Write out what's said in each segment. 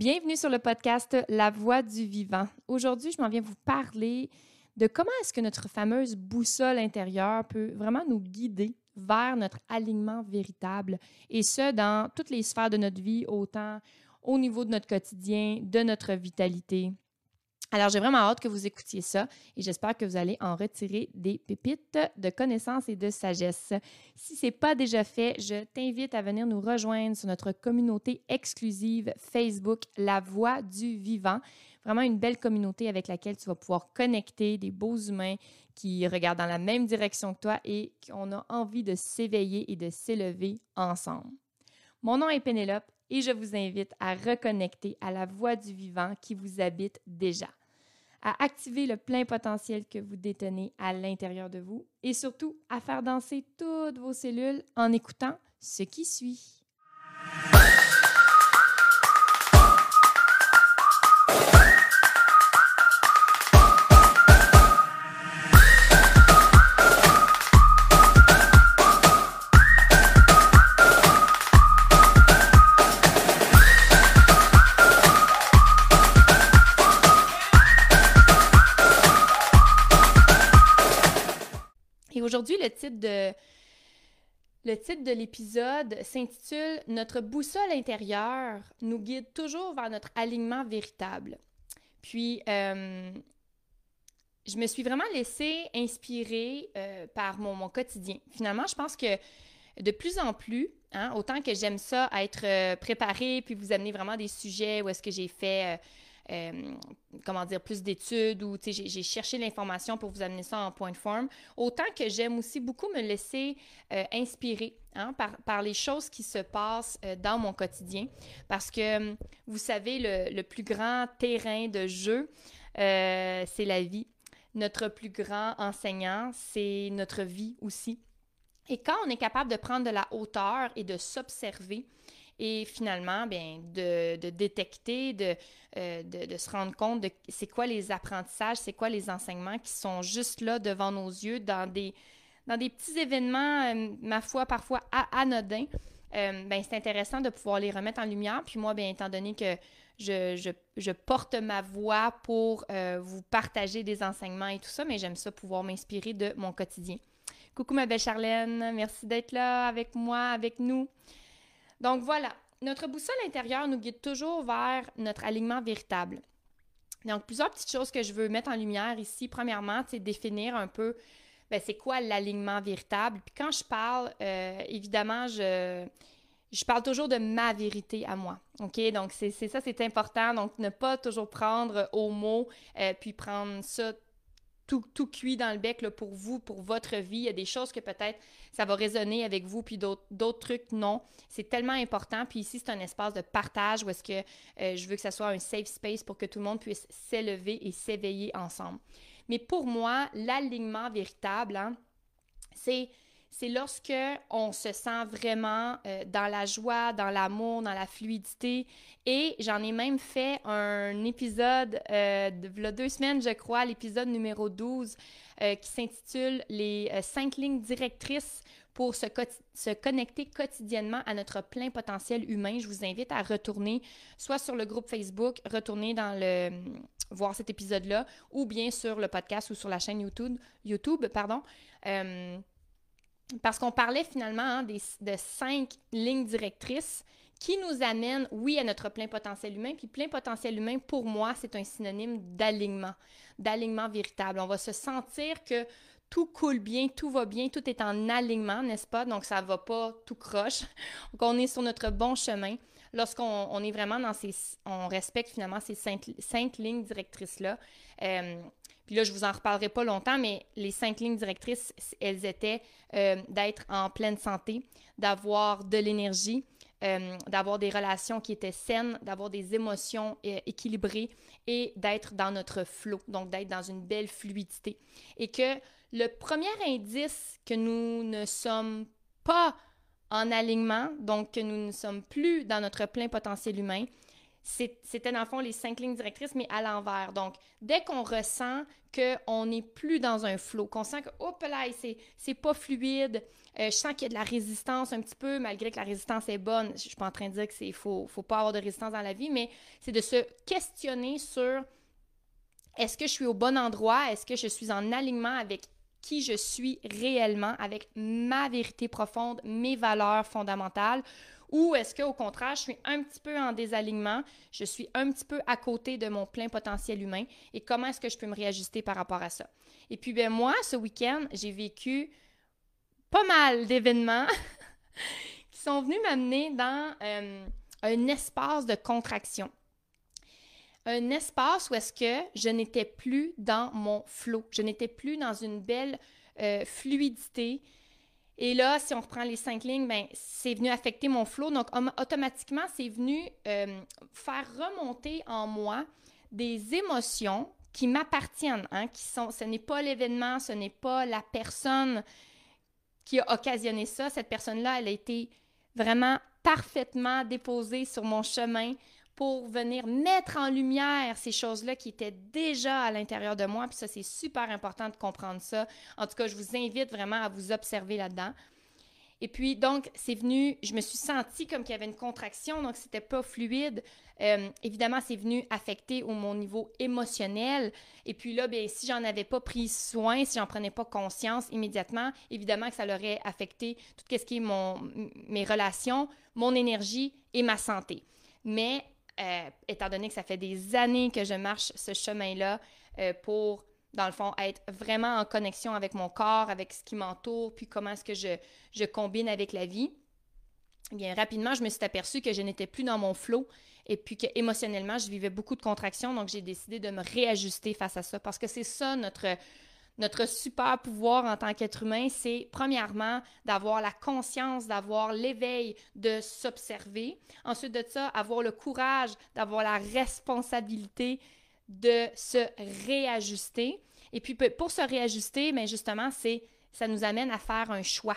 Bienvenue sur le podcast La Voix du Vivant. Aujourd'hui, je m'en viens vous parler de comment est-ce que notre fameuse boussole intérieure peut vraiment nous guider vers notre alignement véritable, et ce, dans toutes les sphères de notre vie, autant au niveau de notre quotidien, de notre vitalité, alors, j'ai vraiment hâte que vous écoutiez ça et j'espère que vous allez en retirer des pépites de connaissances et de sagesse. Si ce n'est pas déjà fait, je t'invite à venir nous rejoindre sur notre communauté exclusive Facebook La Voix du Vivant. Vraiment une belle communauté avec laquelle tu vas pouvoir connecter des beaux humains qui regardent dans la même direction que toi et qui ont envie de s'éveiller et de s'élever ensemble. Mon nom est Pénélope et je vous invite à reconnecter à la voix du vivant qui vous habite déjà à activer le plein potentiel que vous détenez à l'intérieur de vous et surtout à faire danser toutes vos cellules en écoutant ce qui suit. Le titre de l'épisode s'intitule Notre boussole intérieure nous guide toujours vers notre alignement véritable. Puis, euh, je me suis vraiment laissée inspirer euh, par mon, quotidien. Finalement, je pense que de plus en plus, hein, autant que j'aime ça, être euh, préparée, puis vous amener vraiment des sujets où est-ce que j'ai fait comment dire, plus d'études ou j'ai cherché l'information pour vous amener ça en point de forme. Autant que j'aime aussi beaucoup me laisser euh, inspirer hein, par, les choses qui se passent euh, dans mon quotidien. Parce que, vous savez, le plus grand terrain de jeu, c'est la vie. Notre plus grand enseignant, c'est notre vie aussi. Et quand on est capable de prendre de la hauteur et de s'observer, et finalement, bien, de, de détecter, de, euh, de, de, se rendre compte de c'est quoi les apprentissages, c'est quoi les enseignements qui sont juste là devant nos yeux dans des, dans des petits événements, euh, ma foi, parfois anodins. Euh, ben, c'est intéressant de pouvoir les remettre en lumière. Puis moi, bien, étant donné que je, je, je porte ma voix pour vous partager des enseignements et tout ça, mais j'aime ça pouvoir m'inspirer de mon quotidien. Coucou ma belle Charlène, merci d'être là avec moi, avec nous. Donc voilà, notre boussole intérieure nous guide toujours vers notre alignement véritable. Donc, plusieurs petites choses que je veux mettre en lumière ici. Premièrement, c'est définir un peu ben, c'est quoi l'alignement véritable. Puis quand je parle, euh, évidemment, je, parle toujours de ma vérité à moi. OK? Donc, c'est ça, c'est important. Donc, ne pas toujours prendre au mot, euh, puis prendre ça tout, cuit dans le bec pour vous, pour votre vie. Il y a des choses que peut-être ça va résonner avec vous, puis d'autres trucs, non. C'est tellement important. Puis ici, c'est un espace de partage où est-ce que euh, je veux que ça soit un safe space pour que tout le monde puisse s'élever et s'éveiller ensemble. Mais pour moi, l'alignement véritable, hein, c'est c'est lorsque on se sent vraiment euh, dans la joie, dans l'amour, dans la fluidité. Et j'en ai même fait un épisode euh, de deux semaines, je crois, l'épisode numéro 12, euh, qui s'intitule Les cinq lignes directrices pour se, se, connecter quotidiennement à notre plein potentiel humain. Je vous invite à retourner soit sur le groupe Facebook, retourner dans le voir cet épisode-là, ou bien sur le podcast ou sur la chaîne YouTube, YouTube pardon. Parce qu'on parlait finalement hein, de cinq lignes directrices qui nous amènent, oui, à notre plein potentiel humain. Puis plein potentiel humain, pour moi, c'est un synonyme d'alignement, d'alignement véritable. On va se sentir que tout coule bien, tout va bien, tout est en alignement, n'est-ce pas? Donc, ça ne va pas tout croche. Donc, on est sur notre bon chemin. Lorsqu'on est vraiment dans ces... On respecte finalement ces cinq, lignes directrices-là. Euh, puis là, je vous en reparlerai pas longtemps, mais les cinq lignes directrices, elles étaient euh, d'être en pleine santé, d'avoir de l'énergie, euh, d'avoir des relations qui étaient saines, d'avoir des émotions équilibrées et d'être dans notre flot, donc d'être dans une belle fluidité. Et que le premier indice que nous ne sommes pas en alignement, donc que nous ne sommes plus dans notre plein potentiel humain, c'était dans le fond les cinq lignes directrices, mais à l'envers. Donc, dès qu'on ressent qu'on n'est plus dans un flot, qu'on sent que, hop là, c'est pas fluide, euh, je sens qu'il y a de la résistance un petit peu, malgré que la résistance est bonne. Je suis pas en train de dire qu'il faut, faut pas avoir de résistance dans la vie, mais c'est de se questionner sur est-ce que je suis au bon endroit, est-ce que je suis en alignement avec qui je suis réellement, avec ma vérité profonde, mes valeurs fondamentales, ou est-ce qu'au contraire, je suis un petit peu en désalignement, je suis un petit peu à côté de mon plein potentiel humain et comment est-ce que je peux me réajuster par rapport à ça? Et puis, ben moi, ce week-end, j'ai vécu pas mal d'événements qui sont venus m'amener dans euh, un espace de contraction. Un espace où est-ce que je n'étais plus dans mon flot, je n'étais plus dans une belle euh, fluidité, et là, si on reprend les cinq lignes, ben, c'est venu affecter mon flow. Donc, automatiquement, c'est venu euh, faire remonter en moi des émotions qui m'appartiennent, hein, qui sont, ce n'est pas l'événement, ce n'est pas la personne qui a occasionné ça. Cette personne-là, elle a été vraiment parfaitement déposée sur mon chemin pour venir mettre en lumière ces choses-là qui étaient déjà à l'intérieur de moi. Puis ça, c'est super important de comprendre ça. En tout cas, je vous invite vraiment à vous observer là-dedans. Et puis, donc, c'est venu, je me suis sentie comme qu'il y avait une contraction, donc c'était pas fluide. Euh, évidemment, c'est venu affecter au mon niveau émotionnel. Et puis là, bien, si j'en avais pas pris soin, si j'en prenais pas conscience immédiatement, évidemment que ça l'aurait affecté tout ce qui est mon, mes relations, mon énergie et ma santé. Mais euh, étant donné que ça fait des années que je marche ce chemin-là euh, pour, dans le fond, être vraiment en connexion avec mon corps, avec ce qui m'entoure, puis comment est-ce que je, combine avec la vie, bien rapidement, je me suis aperçue que je n'étais plus dans mon flot et puis que émotionnellement, je vivais beaucoup de contractions, donc j'ai décidé de me réajuster face à ça parce que c'est ça notre notre super pouvoir en tant qu'être humain, c'est premièrement d'avoir la conscience, d'avoir l'éveil, de s'observer. Ensuite de ça, avoir le courage, d'avoir la responsabilité de se réajuster. Et puis pour se réajuster, mais justement, c'est ça nous amène à faire un choix,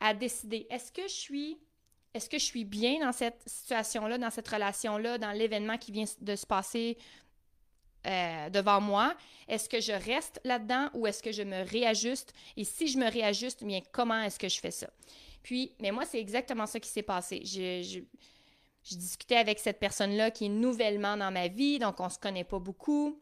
à décider est-ce que je suis est-ce que je suis bien dans cette situation-là, dans cette relation-là, dans l'événement qui vient de se passer euh, devant moi. Est-ce que je reste là-dedans ou est-ce que je me réajuste? Et si je me réajuste, bien, comment est-ce que je fais ça? Puis, mais moi, c'est exactement ça qui s'est passé. Je, discutais avec cette personne-là qui est nouvellement dans ma vie, donc on se connaît pas beaucoup.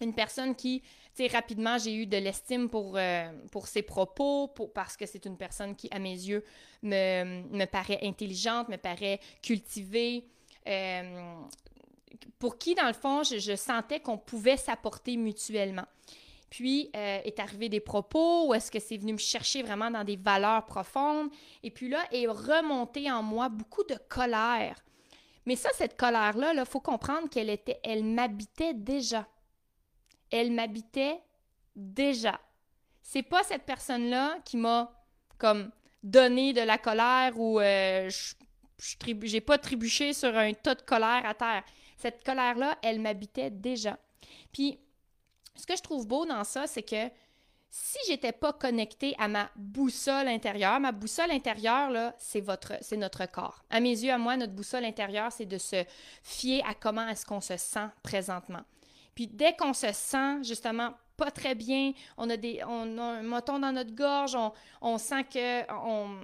Une personne qui, tu sais, rapidement, j'ai eu de l'estime pour, euh, pour ses propos, pour, parce que c'est une personne qui, à mes yeux, me, me paraît intelligente, me paraît cultivée. Euh, pour qui, dans le fond, je, sentais qu'on pouvait s'apporter mutuellement. Puis euh, est arrivé des propos où est-ce que c'est venu me chercher vraiment dans des valeurs profondes. Et puis là, est remonté en moi beaucoup de colère. Mais ça, cette colère-là, il faut comprendre qu'elle était, elle m'habitait déjà. Elle m'habitait déjà. C'est pas cette personne-là qui m'a comme donné de la colère ou euh, je j'ai pas trébuché sur un tas de colère à terre. Cette colère-là, elle m'habitait déjà. Puis, ce que je trouve beau dans ça, c'est que si j'étais pas connectée à ma boussole intérieure, ma boussole intérieure, là, c'est votre, c'est notre corps. À mes yeux, à moi, notre boussole intérieure, c'est de se fier à comment est-ce qu'on se sent présentement. Puis dès qu'on se sent justement pas très bien, on a des, on a un moton dans notre gorge, on, on sent que on,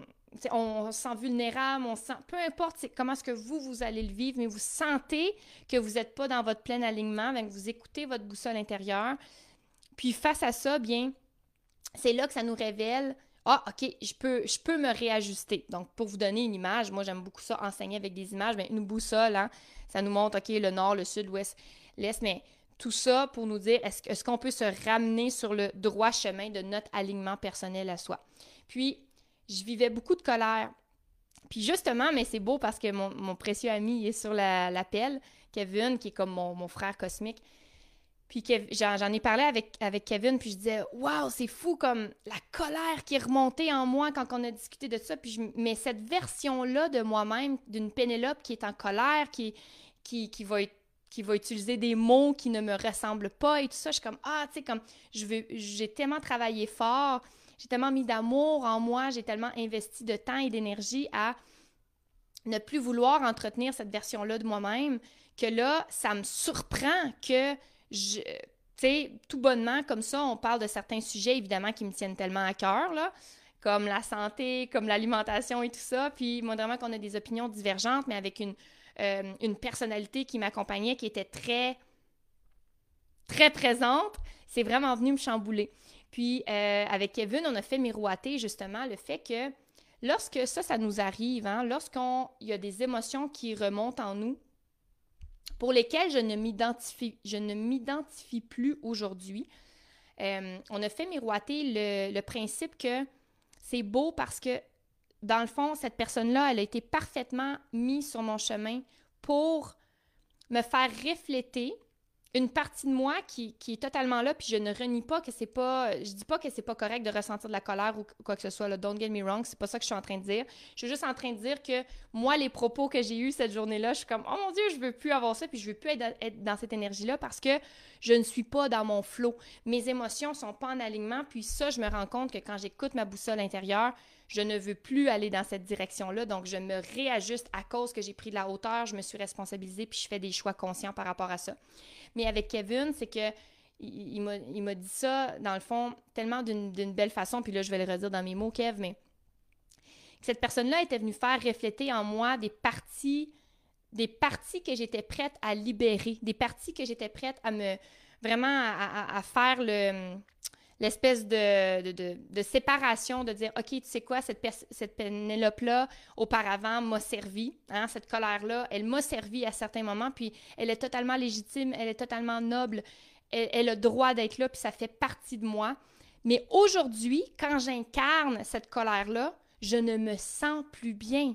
on se sent vulnérable, on sent, peu importe comment est-ce que vous, vous allez le vivre, mais vous sentez que vous n'êtes pas dans votre plein alignement, que vous écoutez votre boussole intérieure. Puis face à ça, bien, c'est là que ça nous révèle ah, OK, je peux, me réajuster. Donc, pour vous donner une image, moi, j'aime beaucoup ça, enseigner avec des images. mais une boussole, hein, ça nous montre, OK, le nord, le sud, l'ouest, l'est. Mais tout ça pour nous dire, est-ce qu'on peut se ramener sur le droit chemin de notre alignement personnel à soi? Puis, je vivais beaucoup de colère. Puis justement, mais c'est beau parce que mon, précieux ami est sur l'appel, Kevin, qui est comme mon, frère cosmique. Puis j'en ai parlé avec, avec Kevin, puis je disais, waouh, c'est fou comme la colère qui est remontée en moi quand on a discuté de ça. Puis je, mais cette version-là de moi-même, d'une Pénélope qui est en colère, qui, qui, qui va qui va utiliser des mots qui ne me ressemblent pas et tout ça. Je suis comme, ah, tu sais, comme, j'ai tellement travaillé fort j'ai tellement mis d'amour en moi, j'ai tellement investi de temps et d'énergie à ne plus vouloir entretenir cette version-là de moi-même que là, ça me surprend que je. Tu sais, tout bonnement, comme ça, on parle de certains sujets, évidemment, qui me tiennent tellement à cœur, là, comme la santé, comme l'alimentation et tout ça. Puis, moi, vraiment, qu'on a des opinions divergentes, mais avec une, euh, une personnalité qui m'accompagnait, qui était très, très présente, c'est vraiment venu me chambouler. Puis, euh, avec Kevin, on a fait miroiter, justement, le fait que lorsque ça, ça nous arrive, hein, lorsqu'il y a des émotions qui remontent en nous, pour lesquelles je ne m'identifie, plus aujourd'hui. Euh, on a fait miroiter le, principe que c'est beau parce que, dans le fond, cette personne-là, elle a été parfaitement mise sur mon chemin pour me faire refléter une partie de moi qui, est totalement là, puis je ne renie pas que c'est pas. Je dis pas que c'est pas correct de ressentir de la colère ou quoi que ce soit, là, don't get me wrong, c'est pas ça que je suis en train de dire. Je suis juste en train de dire que moi, les propos que j'ai eus cette journée-là, je suis comme, oh mon Dieu, je veux plus avoir ça, puis je veux plus être, dans cette énergie-là parce que je ne suis pas dans mon flot. Mes émotions sont pas en alignement, puis ça, je me rends compte que quand j'écoute ma boussole intérieure, je ne veux plus aller dans cette direction-là, donc je me réajuste à cause que j'ai pris de la hauteur, je me suis responsabilisée, puis je fais des choix conscients par rapport à ça. Mais avec Kevin, c'est que il, m'a dit ça, dans le fond, tellement d'une belle façon, puis là, je vais le redire dans mes mots, Kev, mais cette personne-là était venue faire refléter en moi des parties, des parties que j'étais prête à libérer, des parties que j'étais prête à me, vraiment à faire le, l'espèce de, de, séparation, de dire, OK, tu sais quoi, cette, cette Pénélope-là, auparavant, m'a servi, hein, cette colère-là, elle m'a servi à certains moments, puis elle est totalement légitime, elle est totalement noble, elle, a le droit d'être là, puis ça fait partie de moi. Mais aujourd'hui, quand j'incarne cette colère-là, je ne me sens plus bien.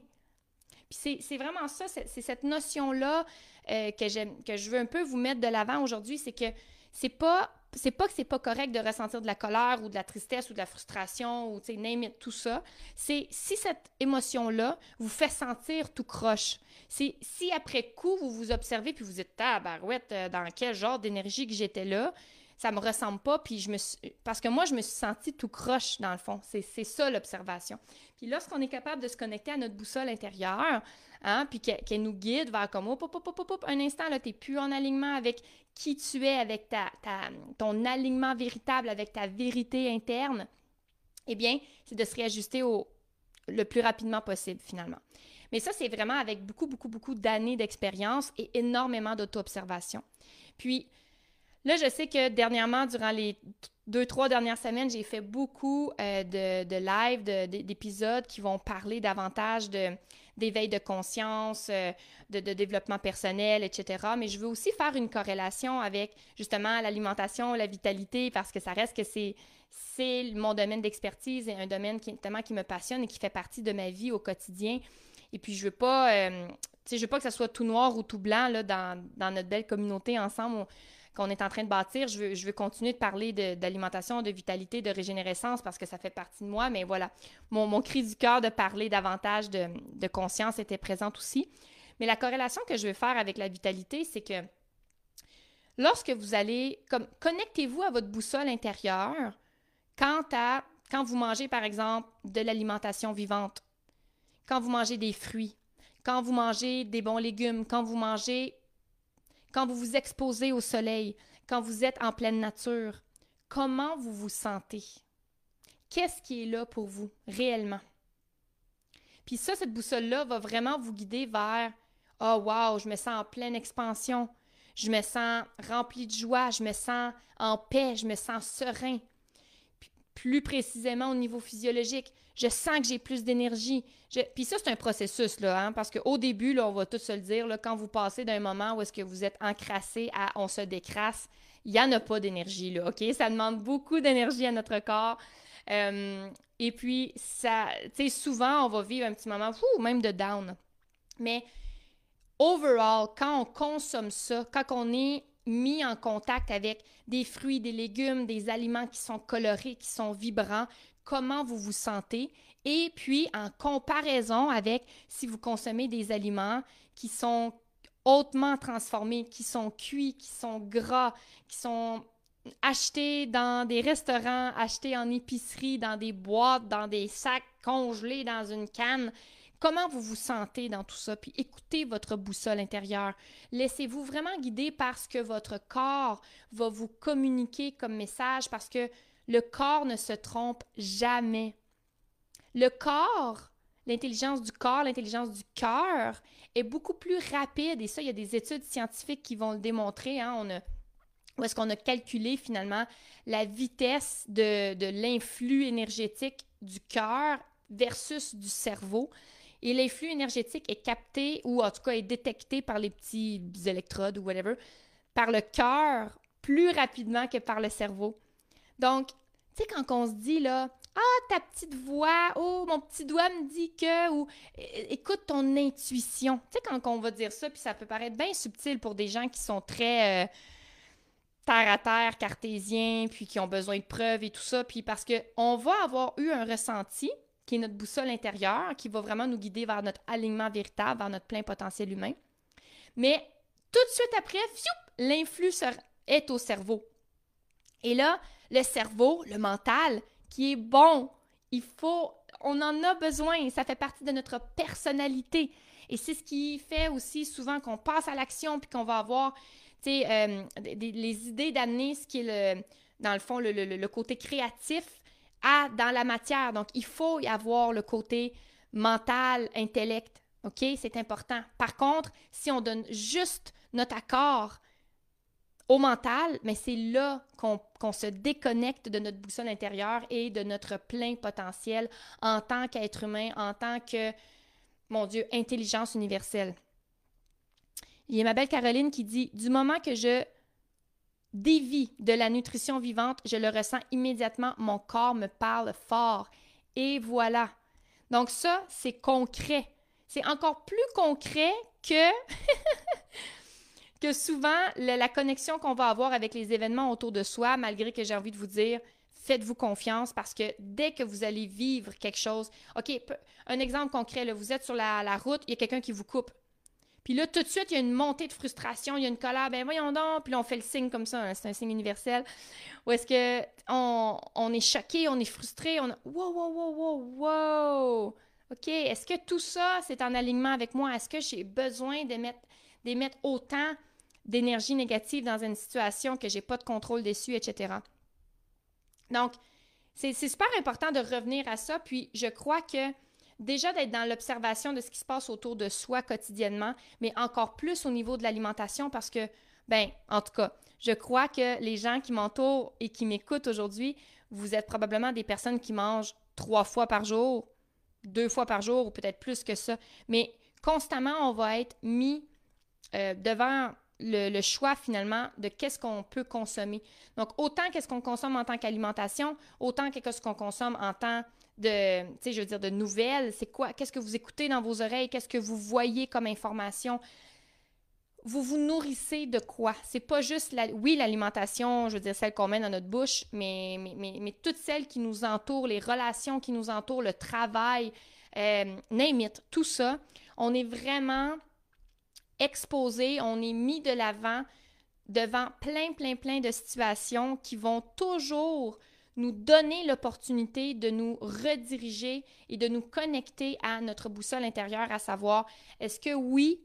Puis c'est vraiment ça, c'est cette notion-là euh, que, que je veux un peu vous mettre de l'avant aujourd'hui, c'est que c'est pas c'est pas que c'est pas correct de ressentir de la colère ou de la tristesse ou de la frustration ou tu sais tout ça. C'est si cette émotion là vous fait sentir tout croche. C'est si après coup vous vous observez puis vous dites tabarouette euh, dans quel genre d'énergie que j'étais là, ça me ressemble pas puis je me parce que moi je me suis sentie tout croche dans le fond. C'est ça l'observation. Puis lorsqu'on est capable de se connecter à notre boussole intérieure, hein, puis qu'elle nous guide vers comme, un instant, là, t'es plus en alignement avec qui tu es, avec ta, ton alignement véritable, avec ta vérité interne, eh bien, c'est de se réajuster au, le plus rapidement possible, finalement. Mais ça, c'est vraiment avec beaucoup, beaucoup, beaucoup d'années d'expérience et énormément d'auto-observation. Puis, là, je sais que dernièrement, durant les deux, trois dernières semaines, j'ai fait beaucoup euh, de, de live, d'épisodes qui vont parler davantage de d'éveil de conscience, euh, de, développement personnel, etc. Mais je veux aussi faire une corrélation avec justement l'alimentation, la vitalité, parce que ça reste que c'est mon domaine d'expertise et un domaine qui, qui me passionne et qui fait partie de ma vie au quotidien. Et puis je veux pas, euh, je veux pas que ça soit tout noir ou tout blanc dans, dans notre belle communauté ensemble qu'on est en train de bâtir. Je veux, continuer de parler d'alimentation, de, vitalité, de régénérescence parce que ça fait partie de moi. Mais voilà, mon, cri du cœur de parler davantage de, conscience était présente aussi. Mais la corrélation que je veux faire avec la vitalité, c'est que lorsque vous allez, connectez-vous à votre boussole intérieure quant à quand vous mangez par exemple de l'alimentation vivante, quand vous mangez des fruits, quand vous mangez des bons légumes, quand vous mangez quand vous vous exposez au soleil, quand vous êtes en pleine nature, comment vous vous sentez? Qu'est-ce qui est là pour vous réellement? Puis ça, cette boussole-là va vraiment vous guider vers Oh wow, je me sens en pleine expansion, je me sens rempli de joie, je me sens en paix, je me sens serein. plus précisément au niveau physiologique, je sens que j'ai plus d'énergie. Puis ça, c'est un processus, là, hein, parce qu'au début, là, on va tous se le dire, là, quand vous passez d'un moment où est-ce que vous êtes encrassé à on se décrasse, il n'y en a pas d'énergie, là, OK? Ça demande beaucoup d'énergie à notre corps. Euh, et puis, ça, tu sais, souvent, on va vivre un petit moment, fou, même de down. Mais overall, quand on consomme ça, quand on est mis en contact avec des fruits, des légumes, des aliments qui sont colorés, qui sont vibrants, comment vous vous sentez et puis en comparaison avec si vous consommez des aliments qui sont hautement transformés, qui sont cuits, qui sont gras, qui sont achetés dans des restaurants, achetés en épicerie, dans des boîtes, dans des sacs congelés dans une canne. Comment vous vous sentez dans tout ça? Puis écoutez votre boussole intérieure. Laissez-vous vraiment guider par ce que votre corps va vous communiquer comme message parce que le corps ne se trompe jamais. Le corps, l'intelligence du corps, l'intelligence du cœur est beaucoup plus rapide et ça, il y a des études scientifiques qui vont le démontrer. Hein. On a, où est-ce qu'on a calculé finalement la vitesse de, de l'influx énergétique du cœur versus du cerveau. Et l'influx énergétique est capté, ou en tout cas est détecté par les petits électrodes ou whatever, par le cœur plus rapidement que par le cerveau. Donc, sais, quand on se dit là, ah, ta petite voix, oh, mon petit doigt me dit que, ou écoute ton intuition. Tu sais, quand on va dire ça, puis ça peut paraître bien subtil pour des gens qui sont très euh, terre à terre, cartésiens, puis qui ont besoin de preuves et tout ça, puis parce qu'on va avoir eu un ressenti, qui est notre boussole intérieure, qui va vraiment nous guider vers notre alignement véritable, vers notre plein potentiel humain. Mais tout de suite après, l'influx est au cerveau. Et là, le cerveau, le mental, qui est bon, il faut, on en a besoin, ça fait partie de notre personnalité. Et c'est ce qui fait aussi souvent qu'on passe à l'action puis qu'on va avoir, euh, les idées d'amener ce qui est le, dans le fond, le côté créatif à, dans la matière. Donc, il faut y avoir le côté mental, intellect. OK? C'est important. Par contre, si on donne juste notre accord au mental, mais c'est là qu'on se déconnecte de notre boussole intérieure et de notre plein potentiel en tant qu'être humain, en tant que, mon Dieu, intelligence universelle. Il y a ma belle Caroline qui dit Du moment que je dévie de la nutrition vivante, je le ressens immédiatement, mon corps me parle fort. Et voilà. Donc ça, c'est concret. C'est encore plus concret que que souvent, la, connexion qu'on va avoir avec les événements autour de soi, malgré que j'ai envie de vous dire, faites-vous confiance parce que dès que vous allez vivre quelque chose, OK, un exemple concret, là, vous êtes sur la, route, il y a quelqu'un qui vous coupe. Puis là, tout de suite, il y a une montée de frustration, il y a une colère, ben voyons donc, puis là, on fait le signe comme ça, hein, c'est un signe universel, où est-ce que on, est choqué, on est frustré, on a, wow, wow, wow, wow, wow, OK, est-ce que tout ça, c'est en alignement avec moi? Est-ce que j'ai besoin d'émettre, d'émettre autant d'énergie négative dans une situation que j'ai pas de contrôle dessus, etc. Donc, c'est super important de revenir à ça. Puis, je crois que déjà d'être dans l'observation de ce qui se passe autour de soi quotidiennement, mais encore plus au niveau de l'alimentation parce que, ben, en tout cas, je crois que les gens qui m'entourent et qui m'écoutent aujourd'hui, vous êtes probablement des personnes qui mangent trois fois par jour, deux fois par jour ou peut-être plus que ça. Mais constamment, on va être mis euh, devant le, choix finalement de qu'est-ce qu'on peut consommer. Donc, autant qu'est-ce qu'on consomme en tant qu'alimentation, autant qu'est-ce qu'on consomme en tant de, tu sais, je veux dire, de nouvelles. C'est quoi? Qu'est-ce que vous écoutez dans vos oreilles? Qu'est-ce que vous voyez comme information? Vous vous nourrissez de quoi? C'est pas juste, la, oui, l'alimentation, je veux dire, celle qu'on met dans notre bouche, mais, mais, mais, toutes celles qui nous entourent, les relations qui nous entourent, le travail, euh, tout ça, on est vraiment exposé, on est mis de l'avant devant plein, plein, plein de situations qui vont toujours nous donner l'opportunité de nous rediriger et de nous connecter à notre boussole intérieure, à savoir est-ce que oui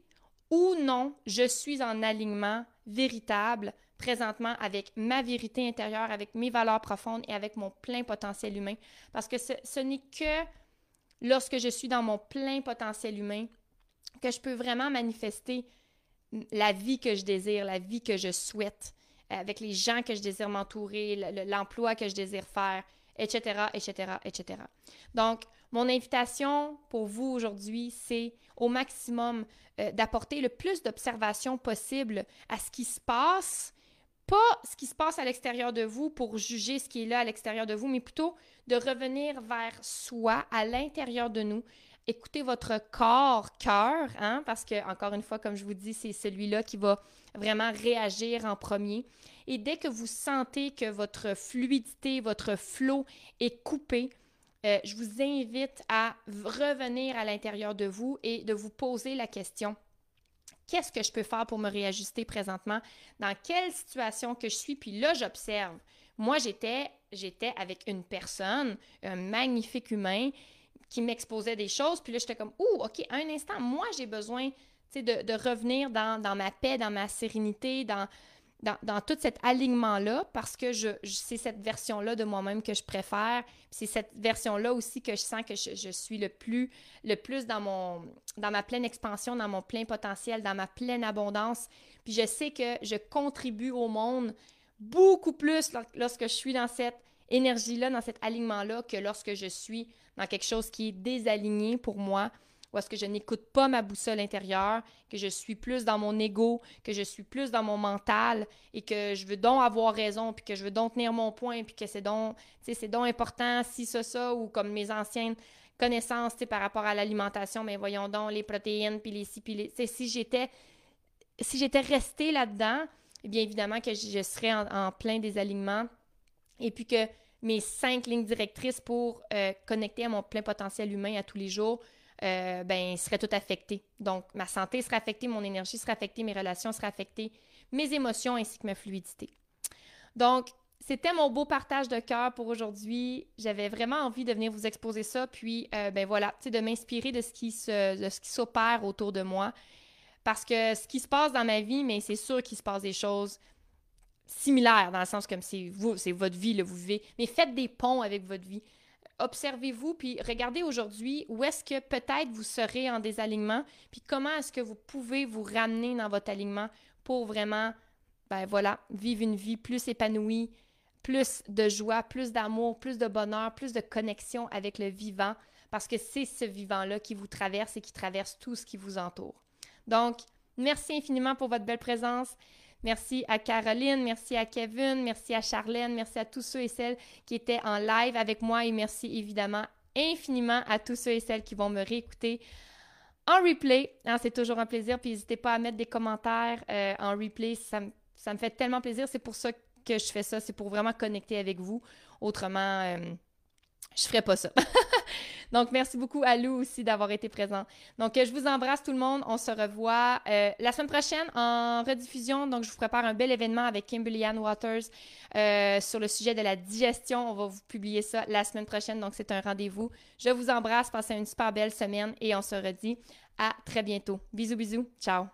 ou non, je suis en alignement véritable présentement avec ma vérité intérieure, avec mes valeurs profondes et avec mon plein potentiel humain? Parce que ce, ce n'est que lorsque je suis dans mon plein potentiel humain que je peux vraiment manifester la vie que je désire, la vie que je souhaite, avec les gens que je désire m'entourer, l'emploi que je désire faire, etc., etc., etc. Donc, mon invitation pour vous aujourd'hui, c'est au maximum euh, d'apporter le plus d'observation possible à ce qui se passe, pas ce qui se passe à l'extérieur de vous pour juger ce qui est là à l'extérieur de vous, mais plutôt de revenir vers soi, à l'intérieur de nous, écoutez votre corps, cœur, hein, parce que, encore une fois, comme je vous dis, c'est celui-là qui va vraiment réagir en premier. Et dès que vous sentez que votre fluidité, votre flot est coupé, euh, je vous invite à revenir à l'intérieur de vous et de vous poser la question qu'est-ce que je peux faire pour me réajuster présentement? Dans quelle situation que je suis? Puis là, j'observe. Moi, j'étais, j'étais avec une personne, un magnifique humain, qui m'exposait des choses. Puis là, j'étais comme, ouh, OK, un instant, moi, j'ai besoin de, de revenir dans, dans, ma paix, dans ma sérénité, dans, dans, dans tout cet alignement-là, parce que je, c'est cette version-là de moi-même que je préfère. C'est cette version-là aussi que je sens que je, je, suis le plus, le plus dans, mon, dans ma pleine expansion, dans mon plein potentiel, dans ma pleine abondance. Puis je sais que je contribue au monde beaucoup plus lorsque je suis dans cette énergie-là, dans cet alignement-là, que lorsque je suis dans quelque chose qui est désaligné pour moi, ou est-ce que je n'écoute pas ma boussole intérieure, que je suis plus dans mon ego, que je suis plus dans mon mental et que je veux donc avoir raison, puis que je veux donc tenir mon point, puis que c'est donc, c'est donc important, si ça, ça, ou comme mes anciennes connaissances par rapport à l'alimentation, mais voyons donc les protéines, puis les si, puis les... Si j'étais si j'étais restée là-dedans, eh bien évidemment que je serais en, plein désalignement et puis que mes cinq lignes directrices pour euh, connecter à mon plein potentiel humain à tous les jours, euh, ben, seraient toutes affectées. Donc, ma santé serait affectée, mon énergie serait affectée, mes relations seraient affectées, mes émotions ainsi que ma fluidité. Donc, c'était mon beau partage de cœur pour aujourd'hui. J'avais vraiment envie de venir vous exposer ça, puis, euh, ben voilà, de m'inspirer de de ce qui s'opère autour de moi parce que ce qui se passe dans ma vie, mais c'est sûr qu'il se passe des choses similaires, dans le sens comme c'est vous, c'est votre vie, là, vous vivez. Mais faites des ponts avec votre vie. Observez-vous, puis regardez aujourd'hui où est-ce que peut-être vous serez en désalignement, puis comment est-ce que vous pouvez vous ramener dans votre alignement pour vraiment, ben voilà, vivre une vie plus épanouie, plus de joie, plus d'amour, plus de bonheur, plus de connexion avec le vivant, parce que c'est ce vivant-là qui vous traverse et qui traverse tout ce qui vous entoure. Donc, merci infiniment pour votre belle présence. Merci à Caroline, merci à Kevin, merci à Charlène, merci à tous ceux et celles qui étaient en live avec moi et merci évidemment infiniment à tous ceux et celles qui vont me réécouter en replay. Hein, c'est toujours un plaisir. Puis n'hésitez pas à mettre des commentaires euh, en replay. Ça, me fait tellement plaisir. C'est pour ça que je fais ça. C'est pour vraiment connecter avec vous. Autrement, euh, je ferais pas ça. Donc, merci beaucoup à Lou aussi d'avoir été présent. Donc, je vous embrasse tout le monde. On se revoit euh, la semaine prochaine en rediffusion. Donc, je vous prépare un bel événement avec Kimberly Ann Waters euh, sur le sujet de la digestion. On va vous publier ça la semaine prochaine. Donc, c'est un rendez-vous. Je vous embrasse. Passez une super belle semaine et on se redit à très bientôt. Bisous, bisous. Ciao.